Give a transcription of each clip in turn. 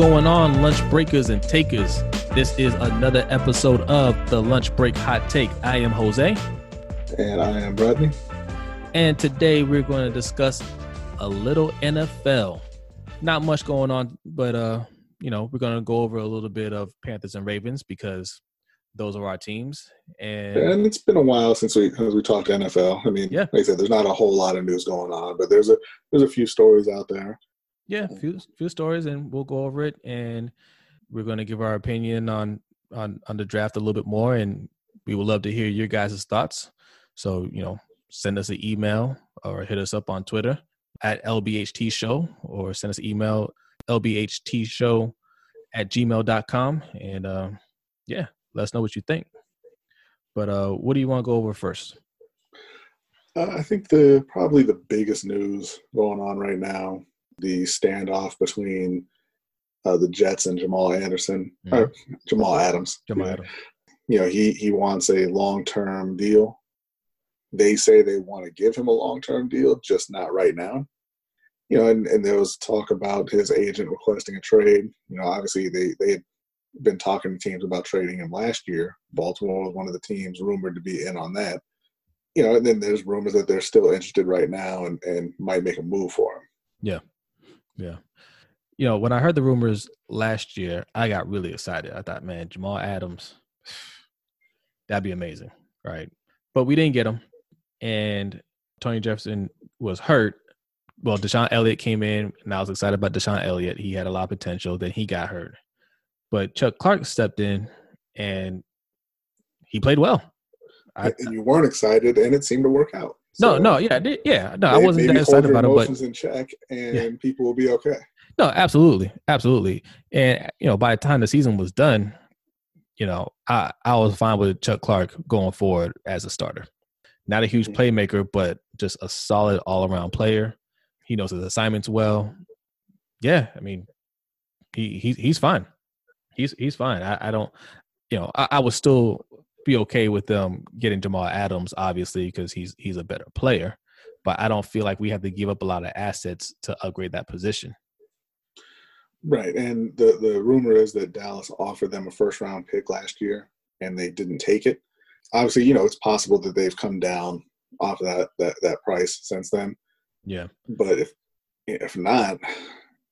going on, lunch breakers and takers? This is another episode of the Lunch Break Hot Take. I am Jose. And I am Bradley. And today we're going to discuss a little NFL. Not much going on, but uh, you know, we're going to go over a little bit of Panthers and Ravens because those are our teams. And, and it's been a while since we since we talked NFL. I mean, yeah. like I said, there's not a whole lot of news going on, but there's a there's a few stories out there. Yeah, a few few stories, and we'll go over it, and we're going to give our opinion on on on the draft a little bit more, and we would love to hear your guys' thoughts. So you know, send us an email or hit us up on Twitter at LBHT Show, or send us an email LBHT Show at gmail.com, and uh, yeah, let us know what you think. But uh, what do you want to go over first? Uh, I think the probably the biggest news going on right now, the standoff between uh, the Jets and Jamal Anderson, mm-hmm. or Jamal Adams. Jamal. Adams. You know, he he wants a long term deal. They say they want to give him a long term deal, just not right now. You know, and, and there was talk about his agent requesting a trade. You know, obviously they they had been talking to teams about trading him last year. Baltimore was one of the teams rumored to be in on that. You know, and then there's rumors that they're still interested right now and, and might make a move for him. Yeah. Yeah. You know, when I heard the rumors last year, I got really excited. I thought, man, Jamal Adams, that'd be amazing. Right. But we didn't get him. And Tony Jefferson was hurt. Well, DeShon Elliott came in, and I was excited about DeShon Elliott. He had a lot of potential. Then he got hurt. But Chuck Clark stepped in and he played well. I, and you weren't excited, and it seemed to work out. So no, no, yeah, yeah, no, I wasn't that excited about it. But in check, and yeah. people will be okay. No, absolutely, absolutely. And you know, by the time the season was done, you know, I I was fine with Chuck Clark going forward as a starter. Not a huge mm-hmm. playmaker, but just a solid all around player. He knows his assignments well. Yeah, I mean, he, he he's fine he's he's fine. I, I don't, you know, I, I, would still be okay with them getting Jamal Adams, obviously, because he's he's a better player. But I don't feel like we have to give up a lot of assets to upgrade that position. Right, and the the rumor is that Dallas offered them a first round pick last year, and they didn't take it. Obviously, you know it's possible that they've come down off of that that that price since then. Yeah, but if if not,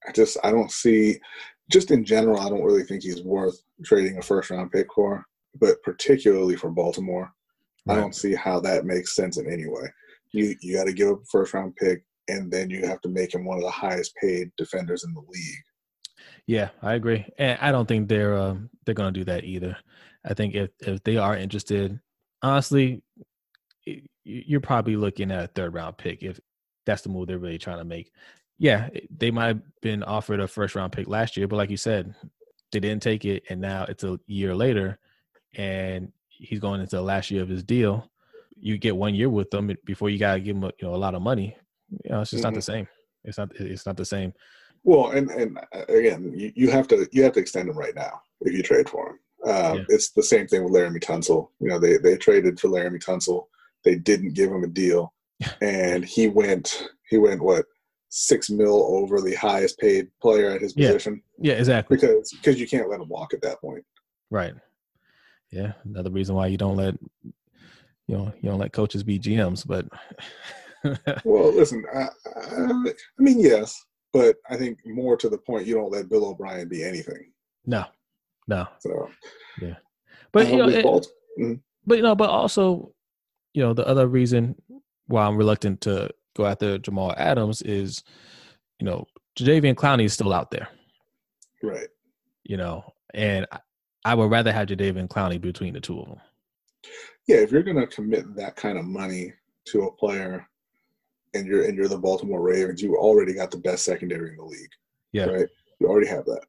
I just I don't see just in general, I don't really think he's worth trading a first round pick for, but particularly for Baltimore, right. I don't see how that makes sense in any way. You you got to give up a first round pick, and then you have to make him one of the highest paid defenders in the league. Yeah, I agree, and I don't think they're uh, they're going to do that either. I think if if they are interested, honestly, you're probably looking at a third round pick if that's the move they're really trying to make yeah, they might have been offered a first round pick last year, but like you said, they didn't take it, and now it's a year later, and he's going into the last year of his deal. You get one year with them before you gotta give him, a, you know, a lot of money. You know, it's just mm-hmm. not the mm-hmm. same. It's not. It's not the same. Well, and and uh, again, you, you have to you have to extend him right now if you trade for him. Um, yeah. It's the same thing with Laremy Tunsil. You know, they they traded for Laremy Tunsil. They didn't give him a deal, and he went he went what six mil over the highest paid player at his position. Yeah, yeah exactly. Because because you can't let him walk at that point. Right. Yeah, another reason why you don't let you know you don't let coaches be GMs, but well, listen, I, I, I, mean yes, but I think more to the point, you don't let Bill O'Brien be anything. No, no. So yeah, but you know, it, mm-hmm. but you know, but also, you know, the other reason why I'm reluctant to go after Jamal Adams is, you know, Jadeveon Clowney is still out there. Right. You know, and I would rather have Jadeveon Clowney between the two of them. Yeah, if you're going to commit that kind of money to a player, and you're and you're the Baltimore Ravens, you already got the best secondary in the league. Yeah. Right. You already have that.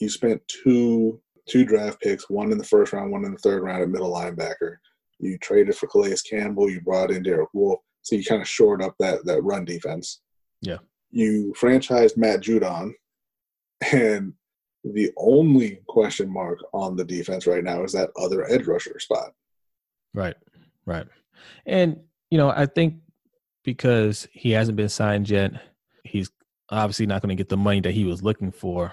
You spent two two draft picks, one in the first round, one in the third round at middle linebacker. You traded for Calais Campbell. You brought in Derek Wolfe. So you kind of shored up that that run defense. Yeah. You franchised Matt Judon, and the only question mark on the defense right now is that other edge rusher spot. Right. Right. And you know, I think because he hasn't been signed yet, he's obviously not going to get the money that he was looking for,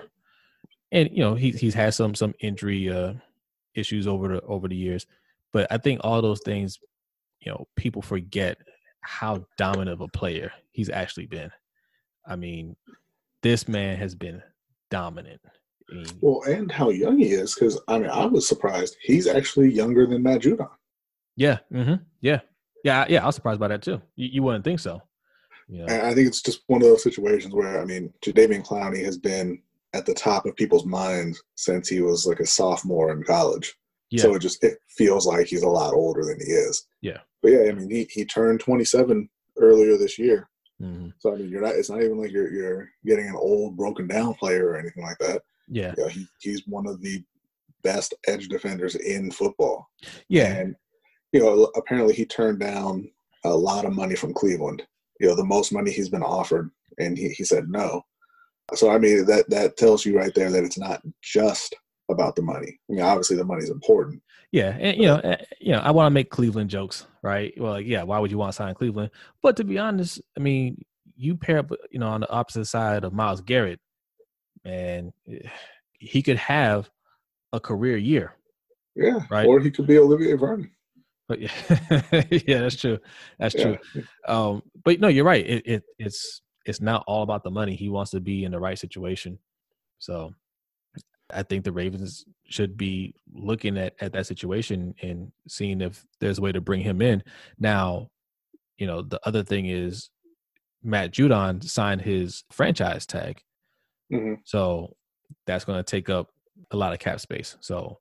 and you know he he's had some some injury uh, issues over the over the years. But I think all those things, you know, people forget how dominant of a player he's actually been. I mean, this man has been dominant. I mean, Well, and how young he is, because I mean, I was surprised. He's actually younger than Matt Judon. yeah, hmm yeah, yeah, yeah. I was surprised by that too. You, you wouldn't think so. And I think it's just one of those situations where, I mean, Jadeveon Clowney has been at the top of people's minds since he was like a sophomore in college. yeah, So it just it feels like he's a lot older than he is. Yeah. But yeah, I mean, he, he turned 27 earlier this year. mhm, So I mean, you're not. It's not even like you're you're getting an old, broken down player or anything like that. Yeah, Yeah, he, he's one of the best edge defenders in football. yeah, And you know, apparently he turned down a lot of money from Cleveland. You know, the most money he's been offered, and he, he said no. So I mean, that that tells you right there that it's not just about the money. I mean, obviously the money's important. yeah. And you know, you know, I want to make Cleveland jokes, right? Well, like, yeah, why would you want to sign Cleveland? But to be honest, I mean, you pair up, you know, on the opposite side of Myles Garrett, and he could have a career year. Yeah. Right. Or he could be Olivier Vernon. But yeah, yeah, that's true. That's Yeah. true. Um, but no, you're right. It, it it's it's not all about the money. He wants to be in the right situation. So I think the Ravens should be looking at, at that situation and seeing if there's a way to bring him in. Now, you know, the other thing is Matt Judon signed his franchise tag. Mhm. So that's going to take up a lot of cap space. So,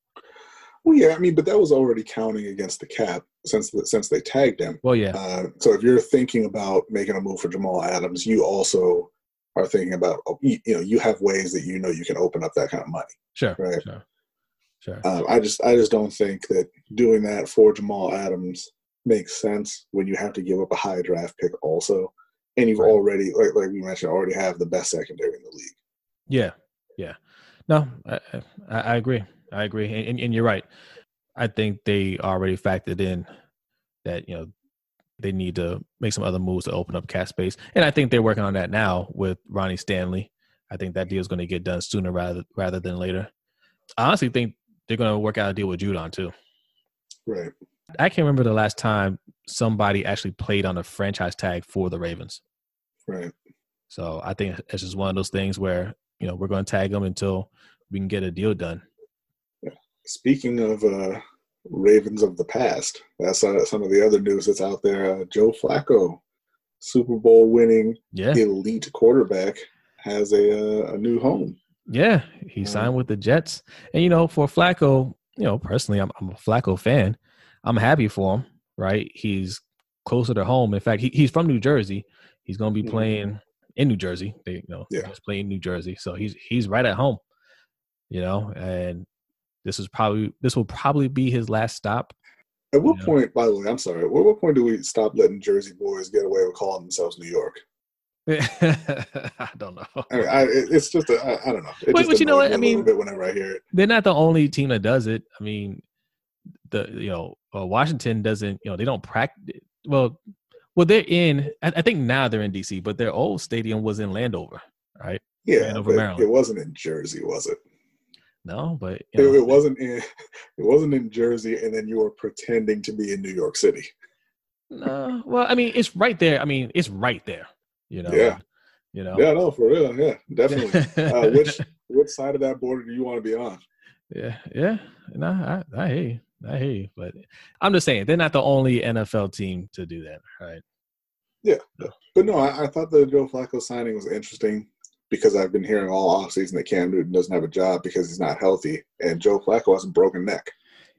Well, yeah, I mean, but that was already counting against the cap since the, since they tagged him. well, yeah, Uh, so if you're thinking about making a move for Jamal Adams, you also are thinking about oh, you, you know you have ways that you know you can open up that kind of money. sure, right. sure, sure. Um, I just I just don't think that doing that for Jamal Adams makes sense when you have to give up a high draft pick also, and you've Right. already like like we mentioned already have the best secondary in the league. Yeah, yeah. No, I, I, I agree. I agree, and, and, and you're right. I think they already factored in that you know they need to make some other moves to open up cap space, and I think they're working on that now with Ronnie Stanley. I think that deal is going to get done sooner rather rather than later. I honestly think they're going to work out a deal with Judon too. Right. I can't remember the last time somebody actually played on a franchise tag for the Ravens. Right. So I think it's just one of those things where you know we're going to tag them until we can get a deal done. Speaking of uh, Ravens of the past, that's uh, some of the other news that's out there. Uh, Joe Flacco, Super Bowl winning Yeah, elite quarterback, has a uh, a new home. yeah. He signed with the Jets, and you know, for Flacco, you know, personally, I'm, I'm a Flacco fan. I'm happy for him. Right, he's closer to home. In fact, he, he's from New Jersey. He's going to be Mhm. playing in New Jersey. They, you know, Yeah. he's playing in New Jersey, so he's he's right at home. You know, and this is probably this will probably be his last stop. At what Yeah. point, by the way, I'm sorry. At what point do we stop letting Jersey boys get away with calling themselves New York? I don't know. I mean, I, it's just a, I, I don't know. It But- just but you know what? I mean- bit whenever I hear it. they're not the only team that does it. I mean, the you know uh, Washington doesn't. You know they don't practice. Well, well they're in. I, think now they're in DC, but their old stadium was in Landover, right? Yeah, Andover, but Maryland. it wasn't in Jersey, was it? No, but It, you know, it wasn't in. It wasn't in Jersey, and then you were pretending to be in New York City. no. Well, I mean, it's right there. I mean, it's right there. You know. Yeah. You know. Yeah, no, for real. Yeah, definitely. uh, which which side of that border do you want to be on? Yeah, yeah. No, I, I hear you. I hear you. But I'm just saying they're not the only NFL team to do that, right? Yeah. But no, I, I thought the Joe Flacco signing was interesting because I've been hearing all offseason that Cam Newton doesn't have a job because he's not healthy, and Joe Flacco has a broken neck.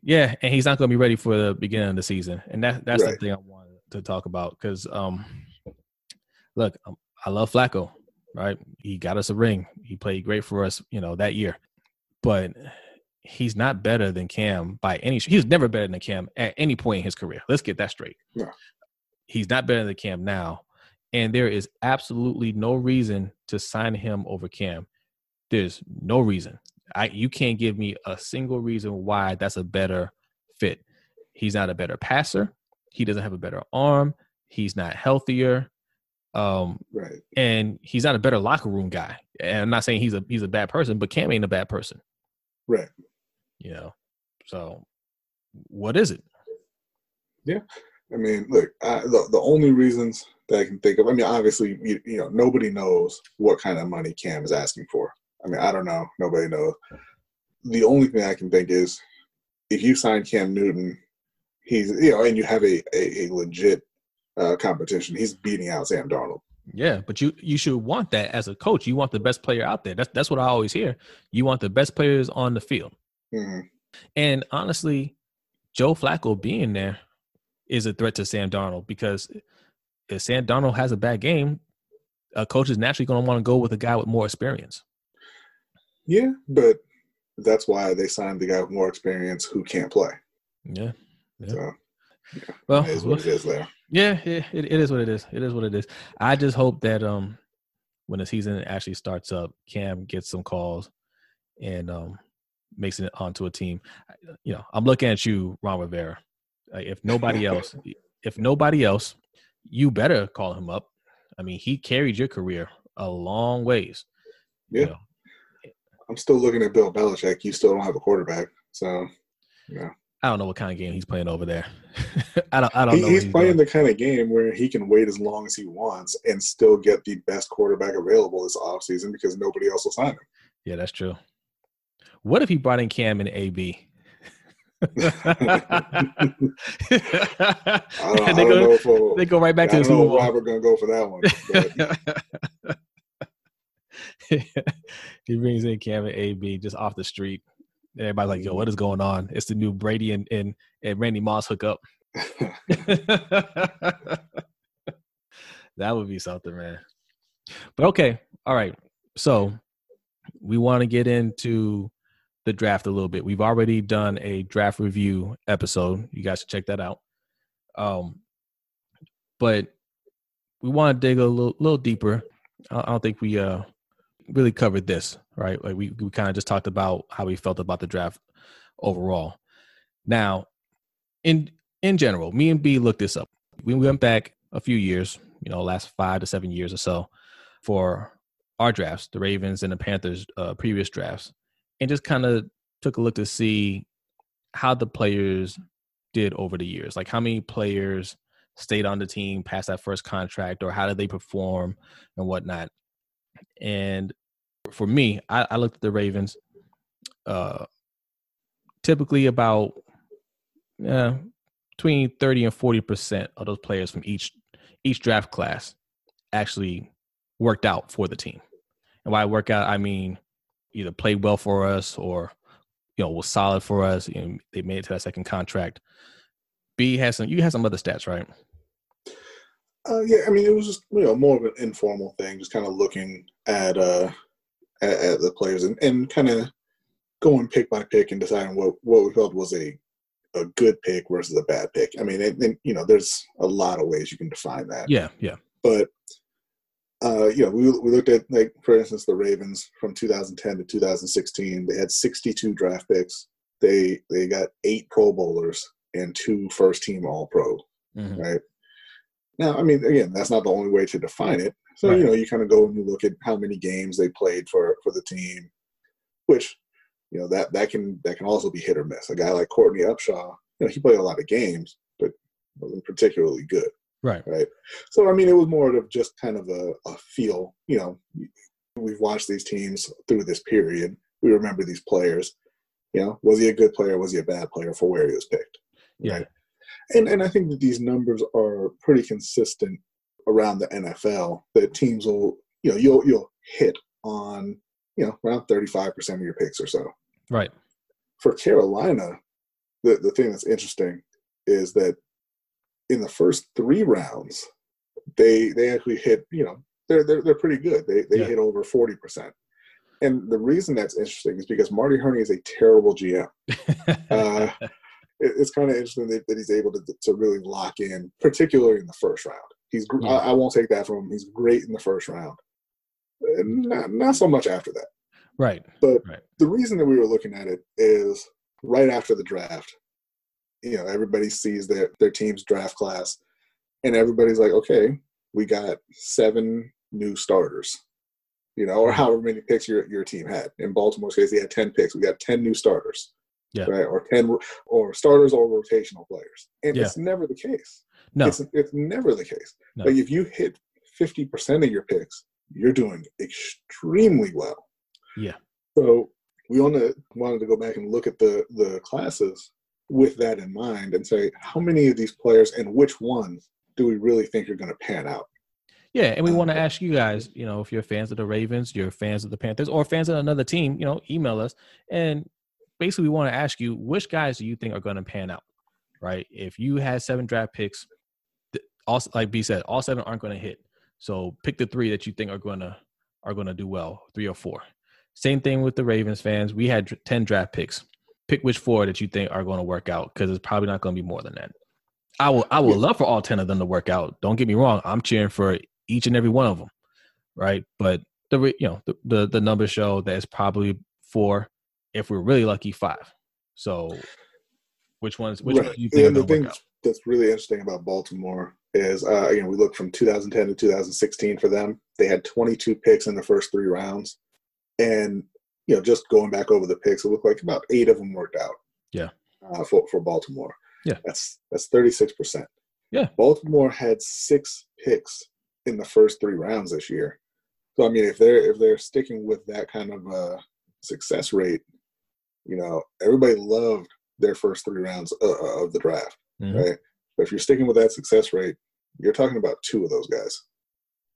Yeah, and he's not going to be ready for the beginning of the season, and that that's the thing I wanted to talk about because, um, look, um, I love Flacco, right? He got us a ring. He played great for us, you know, that year, but he's not better than Cam by any. He's never better than Cam at any point in his career. Let's get that straight. No. He's not better than Cam now, and there is absolutely no reason to sign him over Cam. There's no reason. I you can't give me a single reason why that's a better fit. He's not a better passer. He doesn't have a better arm. He's not healthier. Um, Right. and he's not a better locker room guy. And I'm not saying he's a he's a bad person, but Cam ain't a bad person. Right. You know. So what is it? Yeah, I mean, look, I, the the only reasons that I can think of. I mean, obviously, you, you know, nobody knows what kind of money Cam is asking for. I mean, I don't know. Nobody knows. The only thing I can think is if you sign Cam Newton, he's you know, and you have a a, a legit uh, competition. He's beating out Sam Darnold. Yeah, but you you should want that as a coach. You want the best player out there. That's that's what I always hear. You want the best players on the field. Hmm And honestly, Joe Flacco being there is a threat to Sam Darnold because if Sam Darnold has a bad game, a coach is naturally going to want to go with a guy with more experience. Yeah, but that's why they signed the guy with more experience who can't play. Yeah. Yeah. So Well, it is what it is there. yeah, yeah it, it is what it is. It is what it is. I just hope that um when the season actually starts up, Cam gets some calls and um makes it onto a team. You know, I'm looking at you, Ron Rivera. Like, if nobody else, if nobody else, you better call him up. I mean, he carried your career a long ways. you Yeah. know. I'm still looking at Bill Belichick. You still don't have a quarterback. So, yeah. I don't know what kind of game he's playing over there. I don't. I don't He, know. what he's playing doing. the kind of game where he can wait as long as he wants and still get the best quarterback available this offseason because nobody else will sign him. Yeah, that's true. What if he brought in Cam and AB? I don't, I And they, go, know they go right back I to the Super Bowl. Robert going to go for that one. He brings in Cam and AB just off the street. Everybody's like, "Yo, what is going on?" It's the new Brady and and, and Randy Moss hookup. that would be something, man. But okay, all right. So we want to get into the draft a little bit. We've already done a draft review episode. You guys should check that out. Um, but we want to dig a little, little deeper. I don't think we uh really covered this, right? Like we, we kind of just talked about how we felt about the draft overall. Now, in in general, me and B looked this up. We went back a few years, you know, last five to seven years or so, for our drafts, the Ravens and the Panthers' uh, previous drafts, and just kind of took a look to see how the players did over the years. Like how many players stayed on the team past that first contract, or how did they perform and whatnot. And for me, I, I looked at the Ravens. Uh, typically, about uh, between thirty and forty percent of those players from each each draft class actually worked out for the team. And by work out, I mean either played well for us or you know was solid for us. You know, they made it to that second contract. B has some. You had some other stats, right? uh, yeah, I mean, it was just you know more of an informal thing, just kind of looking at uh at, at the players and, and kind of going pick by pick and deciding what what we felt was a a good pick versus a bad pick. I mean, and, and you know, there's a lot of ways you can define that. Yeah, yeah, but uh, you know, we we looked at like for instance the Ravens from 2010 to 2016. They had 62 draft picks. They they got eight Pro Bowlers and two first team All Pro. Mhm. Right now, I mean, again, that's not the only way to define it. So Right. you know, you kind of go and you look at how many games they played for for the team, which you know that that can that can also be hit or miss. A guy like Courtney Upshaw, you know, he played a lot of games, but wasn't particularly good right. right? So I mean, it was more of just kind of a, a feel. You know, we've watched these teams through this period. We remember these players. You know, was he a good player? Was he a bad player for where he was picked? Yeah. Right? And and I think that these numbers are pretty consistent around the NFL. That teams will, you know, you'll you'll hit on you know around thirty five percent of your picks or so Right. for Carolina, the, the thing that's interesting is that in the first three rounds, they they actually hit, you know, they're they're, they're pretty good. They they Yeah. hit over forty percent. And the reason that's interesting is because Marty Hurney is a terrible GM. Uh, It, it's kind of interesting that, that he's able to to really lock in, particularly in the first round. He's gr- Yeah. I, I won't take that from him. He's great in the first round. Uh, Not not so much after that. right. But Right. the reason that we were looking at it is right after the draft, you know, everybody sees their, their team's draft class and everybody's like, okay, we got seven new starters, you know, or Mm-hmm. however many picks your, your team had. In Baltimore's case, they had 10 picks. We got 10 new starters, Yeah. right? Or 10 or starters or rotational players. And Yeah. it's never the case. No, It's, it's never the case. No. Like if you hit 50% of your picks, you're doing extremely well. Yeah. So we wanna, wanted to go back and look at the, the classes with that in mind and say, how many of these players and which ones do we really think are going to pan out? Yeah, and we want to Um, ask you guys, you know, if you're fans of the Ravens, you're fans of the Panthers, or fans of another team, you know, email us. And basically, we want to ask you which guys do you think are going to pan out, right? If you had seven draft picks, all like B said, all seven aren't going to hit. So pick the three that you think are going to are going to do well, three or four. Same thing with the Ravens fans. We had ten draft picks. Pick which four that you think are going to work out because it's probably not going to be more than that. I will I would love for all ten of them to work out. Don't get me wrong. I'm cheering for each and every one of them, right? But the you know the the, the numbers show that it's probably four. If we're really lucky, five. So, which ones? Which Right. ones do you think And are the going to thing work out? that's really interesting about Baltimore is, uh, you know, we look from 2010 to 2016 for them. They had 22 picks in the first three rounds, and you know, just going back over the picks, it looked like about eight of them worked out. Yeah. Uh, for for Baltimore. Yeah. That's that's 36 percent. Yeah. Baltimore had six picks in the first three rounds this year. So I mean, if they're if they're sticking with that kind of uh, success rate, you know, everybody loved their first three rounds uh, of the draft Mhm. right? But if you're sticking with that success rate, you're talking about two of those guys,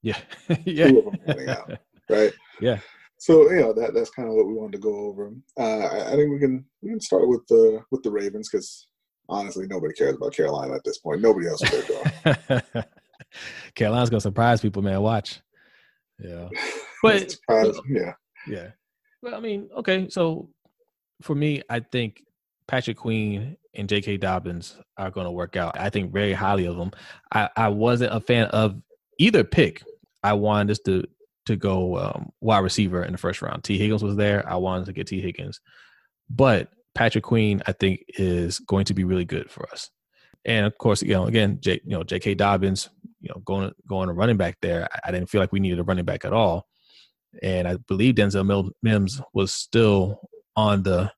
Yeah, yeah, two of them out, right? Yeah. So you know that that's kind of what we wanted to go over. Uh, I, I think we can we can start with the with the Ravens because honestly, nobody cares about Carolina at this point. Nobody else cares. Carolina's gonna surprise people, man. Watch. Yeah, But- yeah, yeah. Well, I mean, okay. So for me, I think Patrick Queen and J.K. Dobbins are going to work out. I think very highly of them. I, I wasn't a fan of either pick. I wanted us to to go um, wide receiver in the first round. Tee Higgins was there. I wanted to get Tee Higgins, but Patrick Queen, I think, is going to be really good for us. And of course, you know, again, J, you know, J.K. Dobbins, you know, going going a running back there. I, I didn't feel like we needed a running back at all, and I believe Denzel Mims was still on the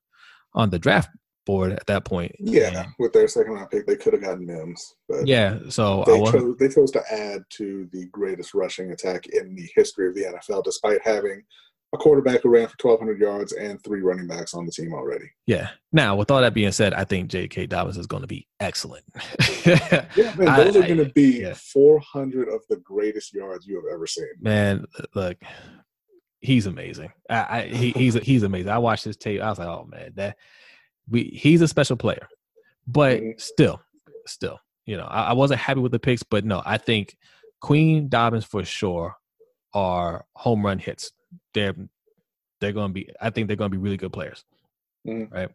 on the draft board at that point. yeah. And- With their second round pick, they could have gotten Mims, but yeah. So I they chose they chose to add to the greatest rushing attack in the history of the NFL, despite having a quarterback who ran for 1,200 yards and three running backs on the team already. yeah. Now, with all that being said, I think J.K. Dobbins is going to be excellent. Yeah, man, I- those are going to be yeah. 400 of the greatest yards you have ever seen. man look he's amazing I, I he, he's he's amazing i watched his tape i was like oh man that we he's a special player but still still you know I, I wasn't happy with the picks but no i think queen dobbins for sure are home run hits they're they're going to be i think they're going to be really good players Mhm. right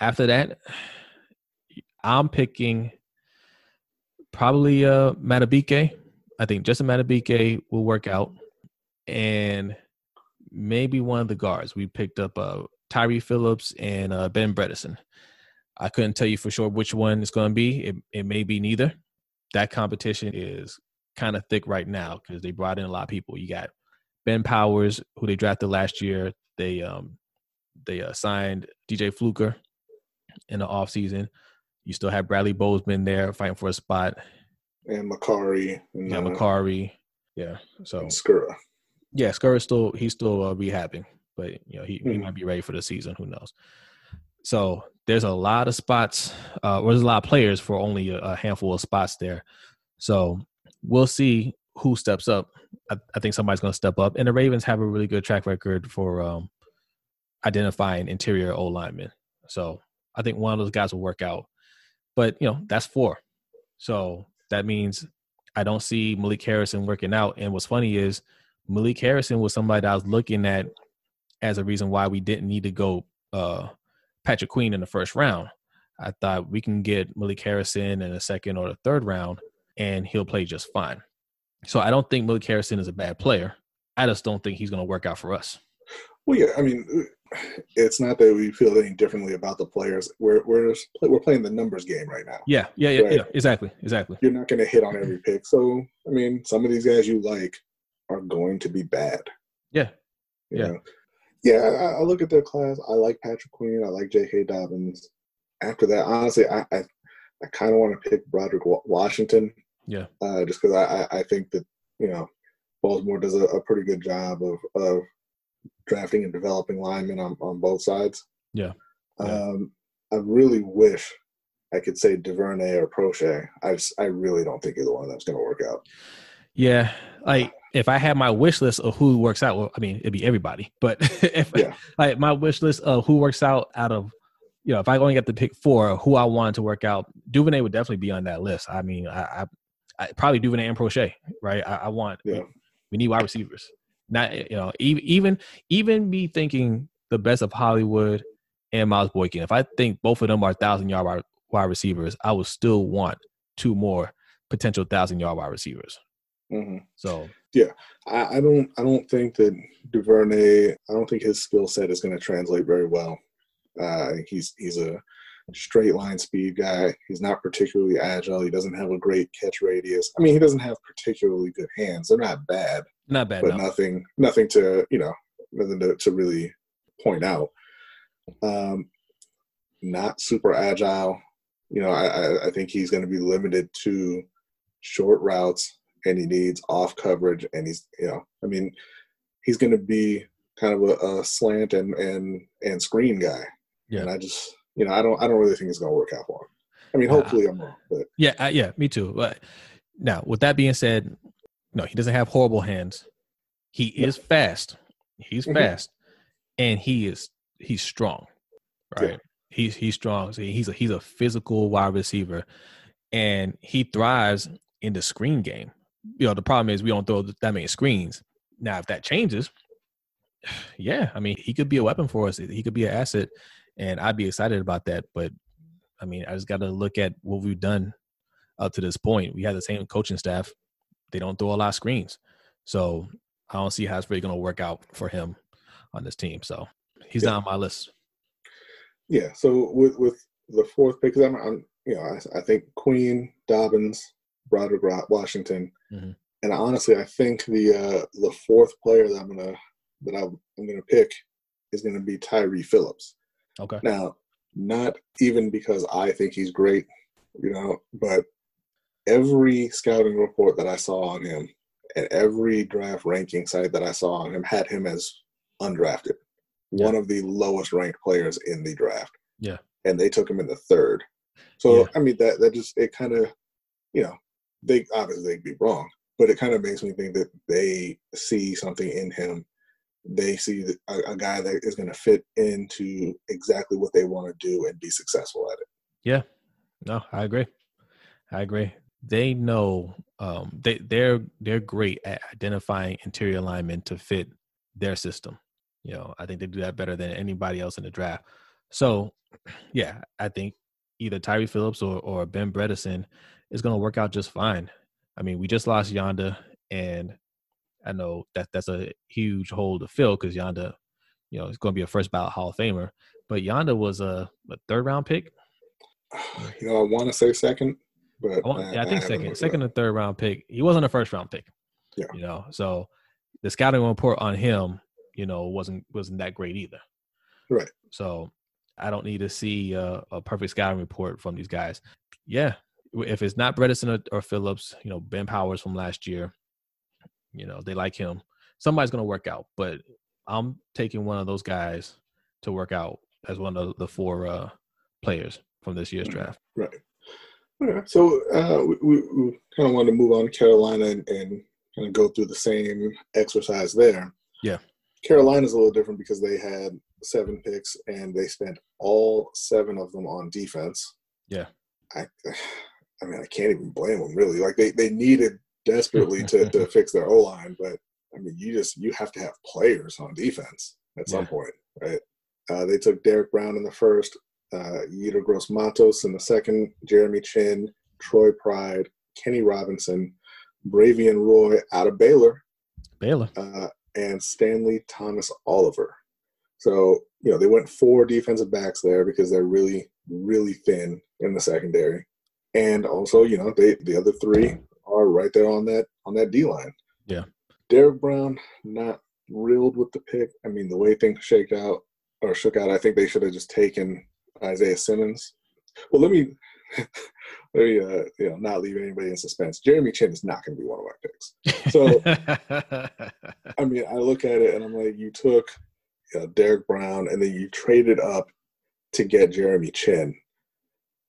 after that i'm picking probably uh Madubuike i think Justin Madubuike will work out and maybe one of the guards. We picked up uh, Tyre Phillips and uh, Ben Bredeson. I couldn't tell you for sure which one it's going to be. It, it may be neither. That competition is kind of thick right now because they brought in a lot of people. You got Ben Powers, who they drafted last year. They um they uh, signed DJ Fluker in the offseason. You still have Bradley Bozeman there fighting for a spot. And You got uh, Macari. Yeah. So Skura. yeah, Skura's still he's still uh, rehabbing, but you know he, he Mhm. might be ready for the season. Who knows? So there's a lot of spots. Uh, there's a lot of players for only a, a handful of spots there. So we'll see who steps up. I, I think somebody's going to step up, and the Ravens have a really good track record for um, identifying interior O linemen. So I think one of those guys will work out. But you know that's four. So that means I don't see Malik Harrison working out. And what's funny is Malik Harrison was somebody that I was looking at as a reason why we didn't need to go uh, Patrick Queen in the first round. I thought we can get Malik Harrison in the second or the third round, and he'll play just fine. So I don't think Malik Harrison is a bad player. I just don't think he's going to work out for us. Well, yeah, I mean, it's not that we feel any differently about the players. We're we're we're playing the numbers game right now. Yeah, yeah, yeah, right? yeah exactly, exactly. You're not going to hit on every pick, so I mean, some of these guys you like are going to be bad. Yeah, you yeah, know? Yeah. I, I, look at their class. I like Patrick Queen. I like J.K. Dobbins. After that, honestly, I I, I kind of want to pick Broderick Washington. Yeah, uh, just because I I think that you know Baltimore does a, a pretty good job of of drafting and developing linemen on, on both sides. Yeah. yeah. Um, I really wish I could say Duvernay or Proche. I just, I really don't think either one of them's going to work out. Yeah, like if I had my wish list of who works out, well, I mean it'd be everybody. But if yeah. like my wish list of who works out out of you know, if I only get to pick four, who I wanted to work out, Duvernay would definitely be on that list. I mean, I, I, I probably Duvernay and Proche, right? I, I want. Yeah. We, we need wide receivers. Not you know even even even be thinking the best of Hollywood and Miles Boykin. If I think both of them are thousand yard wide receivers, I would still want two more potential thousand yard wide receivers. Mm-hmm. So yeah, I, I, don't I don't think that Duvernay. I don't think his skill set is going to translate very well. Uh, he's he's a straight line speed guy. He's not particularly agile. He doesn't have a great catch radius. I mean, he doesn't have particularly good hands. They're not bad. Not bad, but no. nothing, nothing to you know, nothing to, to really point out. Um, not super agile. You know, I, I think he's going to be limited to short routes, and he needs off coverage, and he's you know, I mean, he's going to be kind of a, a, slant and and and screen guy. Yeah. And I just you know, I don't I don't really think it's going to work out for him. I mean, hopefully I'm wrong, but yeah, uh, yeah, me too. But now, with that being said, no, he doesn't have horrible hands. He is fast. He's mm-hmm. fast, and he is he's strong. Right. Yeah. He's he's strong. So he's a he's a physical wide receiver, and he thrives in the screen game. You know, the problem is we don't throw that many screens. Now, if that changes, yeah, I mean, he could be a weapon for us. He could be an asset, and I'd be excited about that. But I mean, I just got to look at what we've done up to this point. We had the same coaching staff they don't throw a lot of screens. So I don't see how it's really going to work out for him on this team. So he's yeah. not on my list. Yeah. So with with the fourth pick, I'm, I'm you know I, I, think Queen, Dobbins, Broderick Washington, mm-hmm. and honestly, I think the uh, the fourth player that I'm gonna that I'm, I'm gonna pick is gonna be Tyre Phillips. Okay. Now, not even because I think he's great, you know, but every scouting report that I saw on him and every draft ranking site that I saw on him had him as undrafted, yeah. one of the lowest ranked players in the draft. Yeah. And they took him in the third. So yeah. I mean that that just it kind of you know they obviously they'd be wrong, but it kind of makes me think that they see something in him. They see a, a guy that is going to fit into exactly what they want to do and be successful at it. Yeah, no, I agree. I agree they know um, they they're they're great at identifying interior alignment to fit their system. You know, I think they do that better than anybody else in the draft. So, yeah, I think either Tyre Phillips or or Ben Bredeson is going to work out just fine. I mean, we just lost Yanda, and I know that that's a huge hole to fill because Yanda, you know, is going to be a first ballot Hall of Famer. But Yanda was a, a third round pick. Uh, you know, I want to say second. But I, want, yeah, I think I second, second or third round pick. He wasn't a first round pick. Yeah. You know, so the scouting report on him, you know, wasn't wasn't that great either. Right. So I don't need to see a, a perfect scouting report from these guys. Yeah, if it's not Bredeson or, or, Phillips, you know, Ben Powers from last year, you know, they like him. Somebody's going to work out, but I'm taking one of those guys to work out as one of the four uh, players from this year's mm-hmm. draft. Right. So uh, we, we kind of want to move on to Carolina and, and kind of go through the same exercise there. Yeah. Carolina's a little different because they had seven picks and they spent all seven of them on defense. Yeah. I, I mean, I can't even blame them really. Like they, they needed desperately to, to fix their O line, but I mean, you just you have to have players on defense at some yeah. point, right? Uh, they took Derrick Brown in the first, uh, Yetur Gross Matos in the second, Jeremy Chinn, Troy Pride, Kenny Robinson, Bravvion Roy out of Baylor, Baylor, uh, and Stantley Thomas Oliver. So, you know, they went four defensive backs there because they're really, really thin in the secondary. And also, you know, they the other three are right there on that on that D line. Yeah. Derrick Brown, not thrilled with the pick. I mean, the way things shake out or shook out, I think they should have just taken Isaiah Simmons. Well, let me let me uh, you know not leave anybody in suspense. Jeremy Chinn is not going to be one of my picks. So I mean, I look at it and I'm like, you took you know, Derrick Brown and then you traded up to get Jeremy Chinn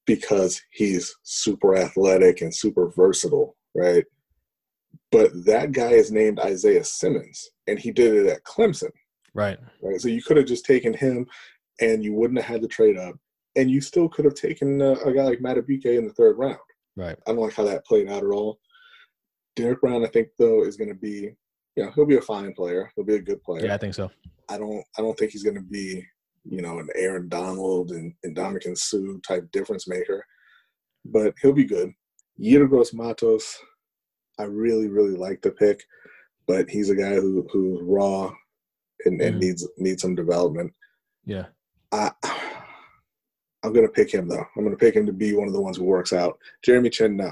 because he's super athletic and super versatile, right? But that guy is named Isaiah Simmons, and he did it at Clemson. Right. Right. So you could have just taken him, and you wouldn't have had to trade up, and you still could have taken uh, a guy like Madubuike in the third round. Right. I don't like how that played out at all. Derrick Brown, I think though, is going to be, you know, he'll be a fine player. He'll be a good player. Yeah, I think so. I don't, I don't think he's going to be, you know, an Aaron Donald and, and Ndamukong Suh type difference maker, but he'll be good. Yetur Gross Matos, I really, really like the pick, but he's a guy who who's raw and, and Mhm. needs needs some development. Yeah. I I'm gonna pick him though. I'm gonna pick him to be one of the ones who works out. Jeremy Chinn, no.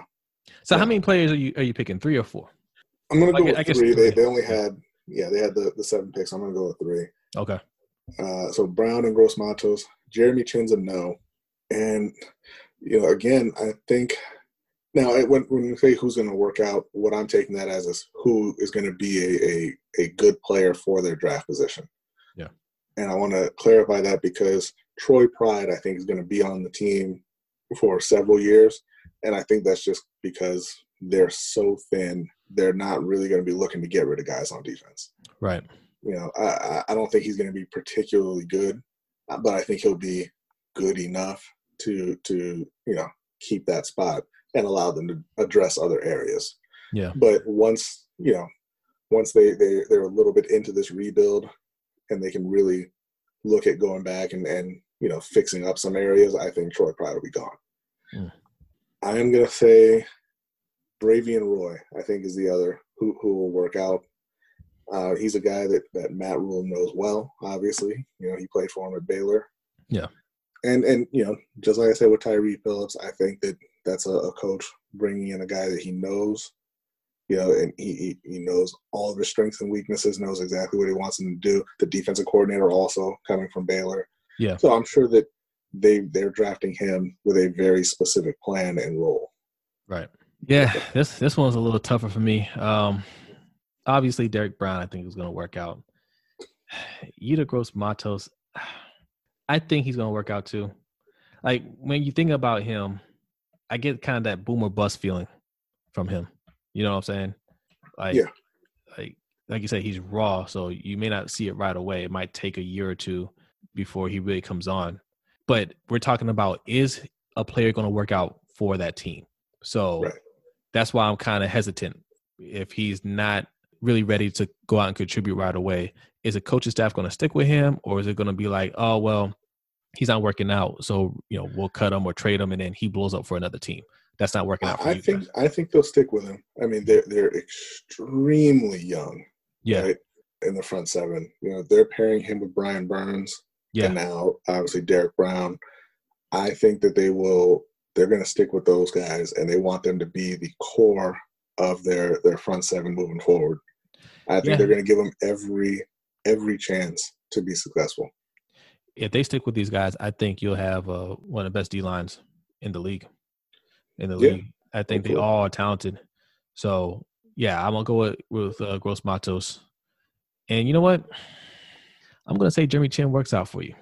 So how many players are you are you picking? Three or four? I'm gonna go gue- with I three. They three. they only had yeah, they had the, the seven picks. I'm gonna go with three. Okay. Uh, so Brown and Gross Matos, Jeremy Chinn's a no. And you know, again, I think now when when you say who's going to work out, what I'm taking that as is who is going to be a, a a good player for their draft position. Yeah. And I want to clarify that because Troy Pride, I think, is going to be on the team for several years, and I think that's just because they're so thin. They're not really going to be looking to get rid of guys on defense Right. You know, I, I- don't think he's going to be particularly good, uh, but I think he'll be good enough to to you know keep that spot and allow them to address other areas. Yeah. But once you know, once they they they're a little bit into this rebuild, and they can really look at going back and and you know fixing up some areas, I think Troy Pride will be gone. Mm. I am going to say Bravvion Roy. I think is the other who who will work out. Uh, he's a guy that, that Matt Rhule knows well. Obviously, you know he played for him at Baylor. Yeah. and and you know just like I said with Tyre Phillips, I think that that's a, a coach bringing in a guy that he knows, you know, and he, he he knows all of his strengths and weaknesses, knows exactly what he wants him to do. The defensive coordinator also coming from Baylor. Yeah. So I'm sure that they they're drafting him with a very specific plan and role. Right. Yeah, this this one's a little tougher for me. Um, obviously, Derrick Brown, I think is going to work out. Yetur Gross Matos, I think he's going to work out too. Like when you think about him, I get kind of that boomer bust feeling from him. You know what I'm saying? Like, Yeah. like like you said, he's raw, so you may not see it right away. It might take a year or two before he really comes on. But we're talking about is a player going to work out for that team? So Right. that's why I'm kind of hesitant. If he's not really ready to go out and contribute right away, is the coaching staff going to stick with him, or is it going to be like, oh well, he's not working out, so you know we'll cut him or trade him, and then he blows up for another team? That's not working out I you think guys. I think they'll stick with him. I mean, they're they're extremely young, Yeah, right? In the front seven, you know, they're pairing him with Brian Burns, yeah, and now obviously Derrick Brown. I think that they will. They're going to stick with those guys, and they want them to be the core of their their front seven moving forward. I think Yeah. they're going to give them every every chance to be successful. if they stick with these guys, I think you'll have uh, one of the best D lines in the league. In the Yeah, league, I think they all are talented. So yeah, I'm gonna go with, with uh, Gross Matos. And you know what? I'm gonna say Jeremy Chinn works out for you.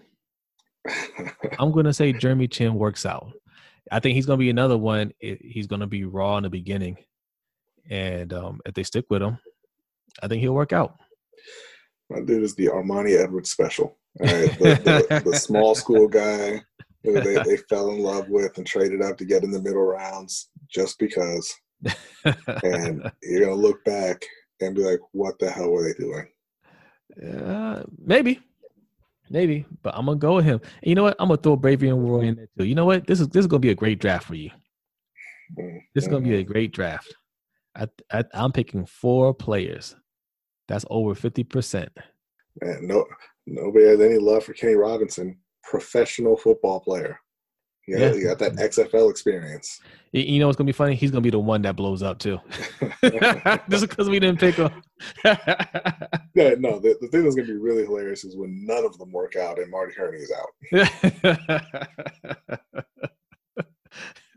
I'm gonna say Jeremy Chinn works out. I think he's gonna be another one. He's gonna be raw in the beginning, and um, if they stick with him, I think he'll work out. My dude is the Armani Edwards special. All right, the, the, the small school guy who they, they fell in love with and traded up to get in the middle rounds just because. And you're gonna look back and be like, "What the hell were they doing?" Uh, maybe, maybe, but I'm gonna go with him. And you know what? I'm gonna throw Bravvion and Roy in there too. You know what? This is this is gonna be a great draft for you. This is gonna be a great draft. I, I I'm picking four players. That's over fifty percent. Man, no, Nobody has any love for Kenny Robinson, professional football player. You got, yeah. you got that XFL experience. You know what's gonna be funny? He's gonna be the one that blows up too, just because we didn't pick him. yeah, no. The, the thing that's gonna be really hilarious is when none of them work out and Marty Hurney is out.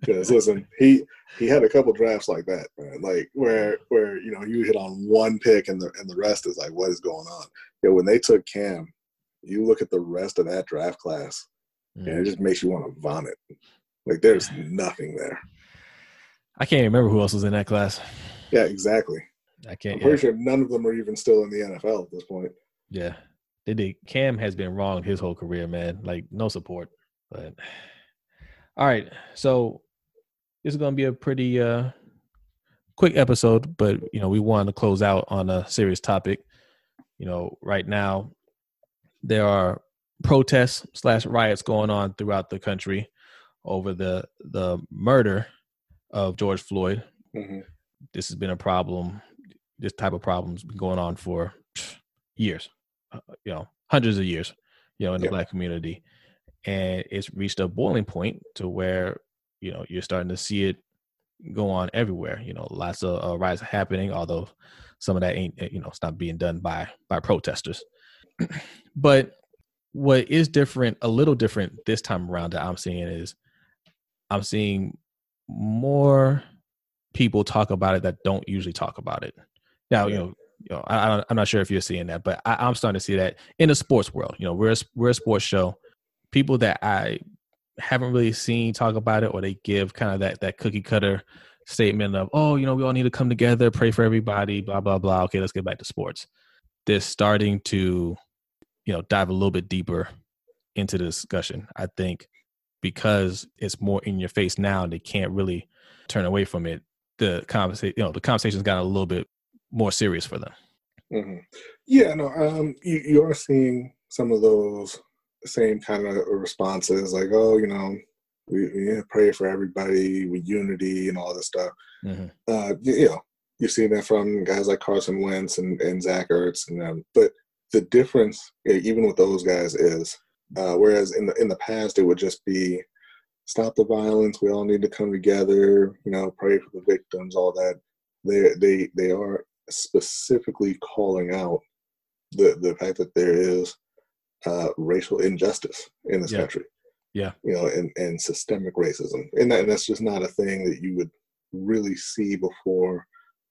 Because listen, he he had a couple drafts like that, man. Like where where you know you hit on one pick and the and the rest is like what is going on. Yeah, when they took Cam, you look at the rest of that draft class, mm. and it mm. just makes you want to vomit. Like there's nothing there. I can't remember who else was in that class. Yeah, exactly. I can't. I'm pretty yeah. sure none of them are even still in the NFL at this point. Yeah, they did. Cam has been wrong his whole career, man. Like no support. But all right, so this is going to be a pretty uh, quick episode, but you know we want to close out on a serious topic. You know, right now there are protests slash riots going on throughout the country over the the murder of George Floyd. Mm-hmm. This has been a problem. This type of problem's been going on for years, uh, you know, hundreds of years, you know, in the black community, and it's reached a boiling point to where you know you're starting to see it go on everywhere you know lots of uh, riots happening although some of that ain't you know it's not being done by by protesters. But what is different a little different this time around that i'm seeing is i'm seeing more people talk about it that don't usually talk about it. Now you know you know I, i'm not sure if you're seeing that but I, i'm starting to see that in the sports world. You know we're a, we're a sports show. People that i haven't really seen talk about it or they give kind of that that cookie cutter statement of oh you know we all need to come together pray for everybody blah blah blah. Okay let's get back to sports. They're starting to you know dive a little bit deeper into the discussion i think because it's more in your face now they can't really turn away from it. The conversation you know the conversation's gotten a little bit more serious for them. Mm-hmm. yeah no um you, you are seeing some of those same kind of responses, like, oh, you know, we, we pray for everybody with unity and all this stuff. Mm-hmm. Uh, you, you, know, you see that from guys like Carson Wentz and, and Zach Ertz and them. But the difference, even with those guys, is uh, whereas in the in the past it would just be stop the violence. We all need to come together. You know, pray for the victims. All that. They they they are specifically calling out the the fact that there is uh, racial injustice in this yeah. country. Yeah, you know, and and systemic racism, and, that, and that's just not a thing that you would really see before.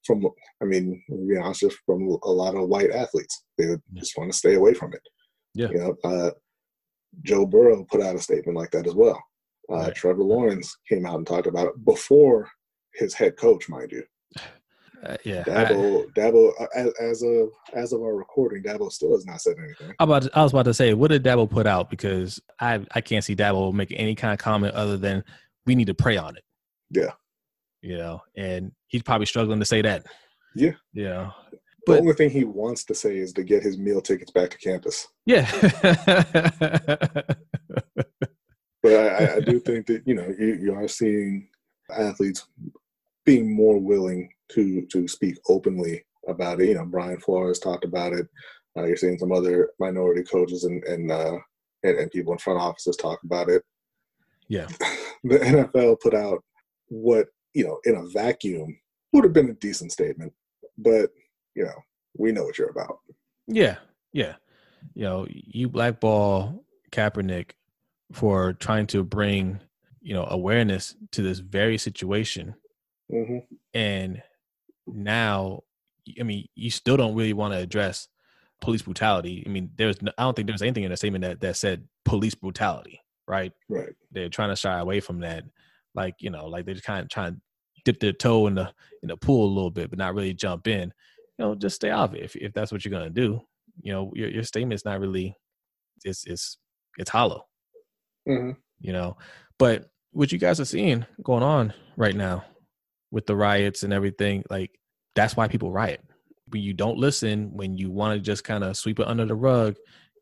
From, I mean, to be honest, just from a lot of white athletes, they would yeah. just want to stay away from it. Yeah, you know, uh, Joe Burrow put out a statement like that as well. Uh, right. Trevor Lawrence came out and talked about it before his head coach, mind you. Uh, yeah, Dabo, Dabo, uh, as, as of as of our recording, Dabo still has not said anything. I about to, I was about to say, what did Dabo put out? Because I I can't see Dabo make any kind of comment other than we need to pray on it. Yeah, you know, and he's probably struggling to say that. Yeah, yeah. But, the only thing he wants to say is to get his meal tickets back to campus. Yeah. but I, I do think that you know you, you are seeing athletes being more willing to to speak openly about it. You know, Brian Flores talked about it. Uh, you're seeing some other minority coaches and and, uh, and, and people in front offices talk about it. Yeah, the NFL put out what you know in a vacuum would have been a decent statement, but you know we know what you're about. Yeah, yeah. You know, you blackball Kaepernick for trying to bring you know awareness to this very situation, mm-hmm. and now, I mean, you still don't really want to address police brutality. I mean, there's no, I don't think there's anything in the statement that that said police brutality, right? Right. They're trying to shy away from that, like you know, like they're just kind of trying to dip their toe in the in the pool a little bit, but not really jump in. You know, just stay off it if if that's what you're gonna do. You know, your your statement's not really it's it's it's hollow. Mm-hmm. You know, but what you guys are seeing going on right now with the riots and everything, like that's why people riot. When you don't listen, when you want to just kind of sweep it under the rug,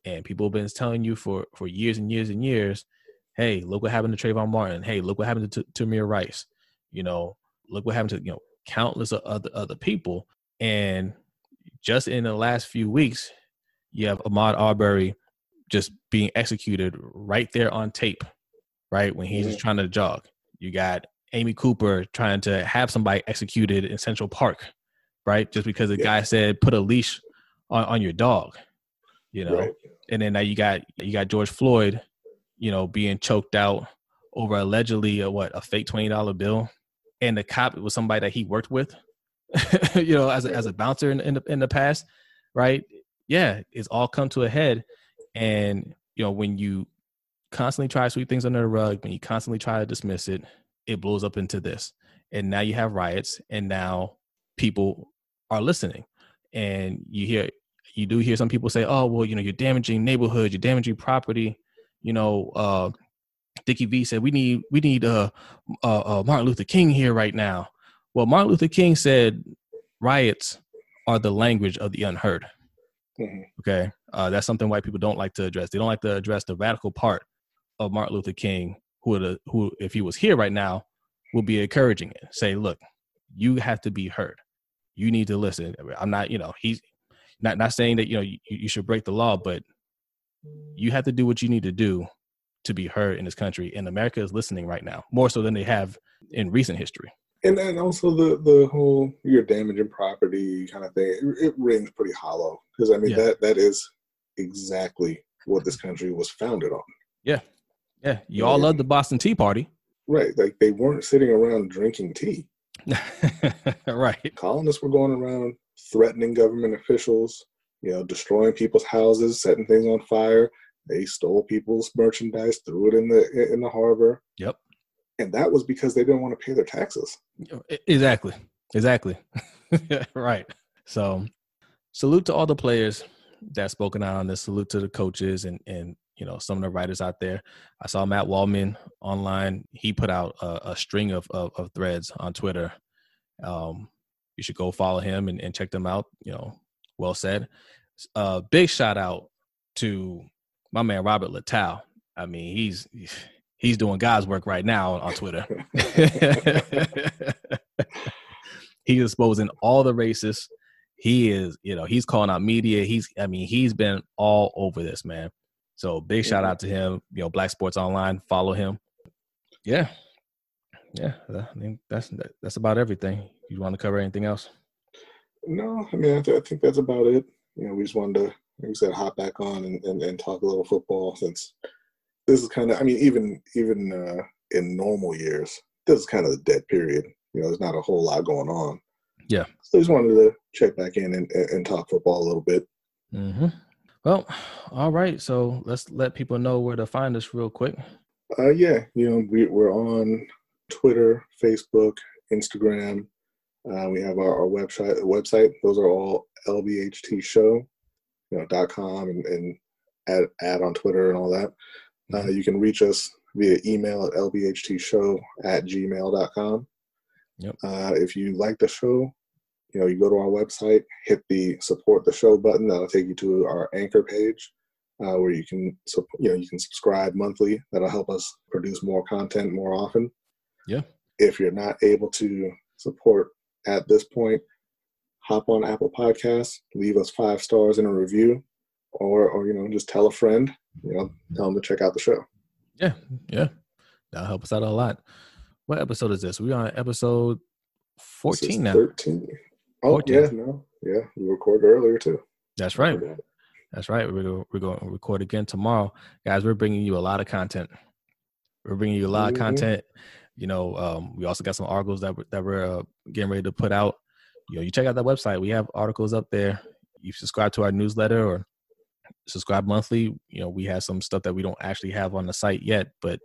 and people have been telling you for for years and years and years, hey, look what happened to Trayvon Martin. Hey, look what happened to Tamir Rice. You know, look what happened to you know countless other other people. And just in the last few weeks, you have Ahmaud Arbery just being executed right there on tape, right when he's Mhm. just trying to jog. You got Amy Cooper trying to have somebody executed in Central Park, right? Just because the Yeah. guy said put a leash on, on your dog, you know. Right. And then now you got you got George Floyd, you know, being choked out over allegedly a what a fake twenty dollar bill, and the cop was somebody that he worked with, you know, as a, as a bouncer in, in the in the past, right? Yeah, it's all come to a head, and you know when you constantly try to sweep things under the rug, when you constantly try to dismiss it, it blows up into this, and now you have riots, and now people are listening, and you hear you do hear some people say, "Oh, well, you know, you're damaging neighborhoods, you're damaging property." You know, uh, Dickie V said, "We need we need uh, uh, uh, Martin Luther King here right now." Well, Martin Luther King said, "Riots are the language of the unheard." Mhm. Okay, uh, that's something white people don't like to address. They don't like to address the radical part of Martin Luther King, who would, who, if he was here right now, would be encouraging it. Say, look, you have to be heard. You need to listen. I'm not, you know, he's not not saying that you know you, you should break the law, but you have to do what you need to do to be heard in this country. And America is listening right now, more so than they have in recent history. And then also the the whole you're damaging property kind of thing. It, it rings pretty hollow because I mean Yeah. that that is exactly what this country was founded on. Yeah, yeah. You all love the Boston Tea Party, Right, like they weren't sitting around drinking tea. right? Colonists were going around threatening government officials, you know, destroying people's houses, setting things on fire. They stole people's merchandise, threw it in the in the harbor, Yep. and that was because they didn't want to pay their taxes. Exactly. Exactly. right. So salute to all the players that spoken out on this. Salute to the coaches and and you know some of the writers out there. I saw Matt Wallman online. He put out a, a string of, of of threads on Twitter. Um, you should go follow him and, and check them out. You know, well said. Uh, big shout out to my man Robert Littal. I mean, he's he's doing God's work right now on Twitter. he's exposing all the racists. He is, you know, he's calling out media. He's, I mean, he's been all over this, man. So big shout Mhm. out to him. You know, Black Sports Online, follow him. Yeah, yeah. I think that's that's about everything. You want to cover anything else? No, I mean I, th- I think that's about it. You know, we just wanted to, like we said, hop back on and, and, and talk a little football since this is kind of. I mean, even even uh, in normal years, this is kind of the dead period. You know, there's not a whole lot going on. Yeah. So just wanted to check back in and, and and talk football a little bit. Mm-hmm. Well, all right. So let's let people know where to find us real quick. Uh, yeah, you know, we, we're on Twitter, Facebook, Instagram. Uh, we have our, our website. Website. Those are all lbht show, you know, dot com and, and add add on Twitter and all that. Uh, you can reach us via email at lbhtshow at gmail.com. Yep. Uh, if you like the show, you know, you go to our website, hit the support the show button. That'll take you to our anchor page uh, where you can, you know, you can subscribe monthly. That'll help us produce more content more often. Yeah. If you're not able to support at this point, hop on Apple Podcasts, leave us five stars in a review, or or you know, just tell a friend. You know, tell them to check out the show. Yeah, yeah. That'll help us out a lot. What episode is this? We're on episode 14 now. Thirteen. Oh 14. yeah, no, yeah, we recorded earlier too. That's right. That's right. We're gonna, we're going to record again tomorrow, guys. We're bringing you a lot of content. We're bringing you a lot Mhm. of content. You know, um, we also got some articles that we're, that we're uh, getting ready to put out. You know, you check out that website. We have articles up there. You subscribe to our newsletter or subscribe monthly. You know, we have some stuff that we don't actually have on the site yet, but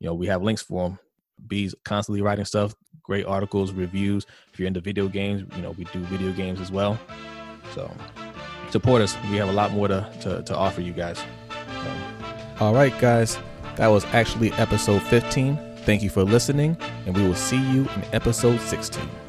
you know, we have links for them. B's constantly writing stuff, great articles, reviews. If you're into video games, you know, we do video games as well. So support us. We have a lot more to, to, to offer you guys. All right, guys. That was actually episode 15. Thank you for listening, and we will see you in episode 16.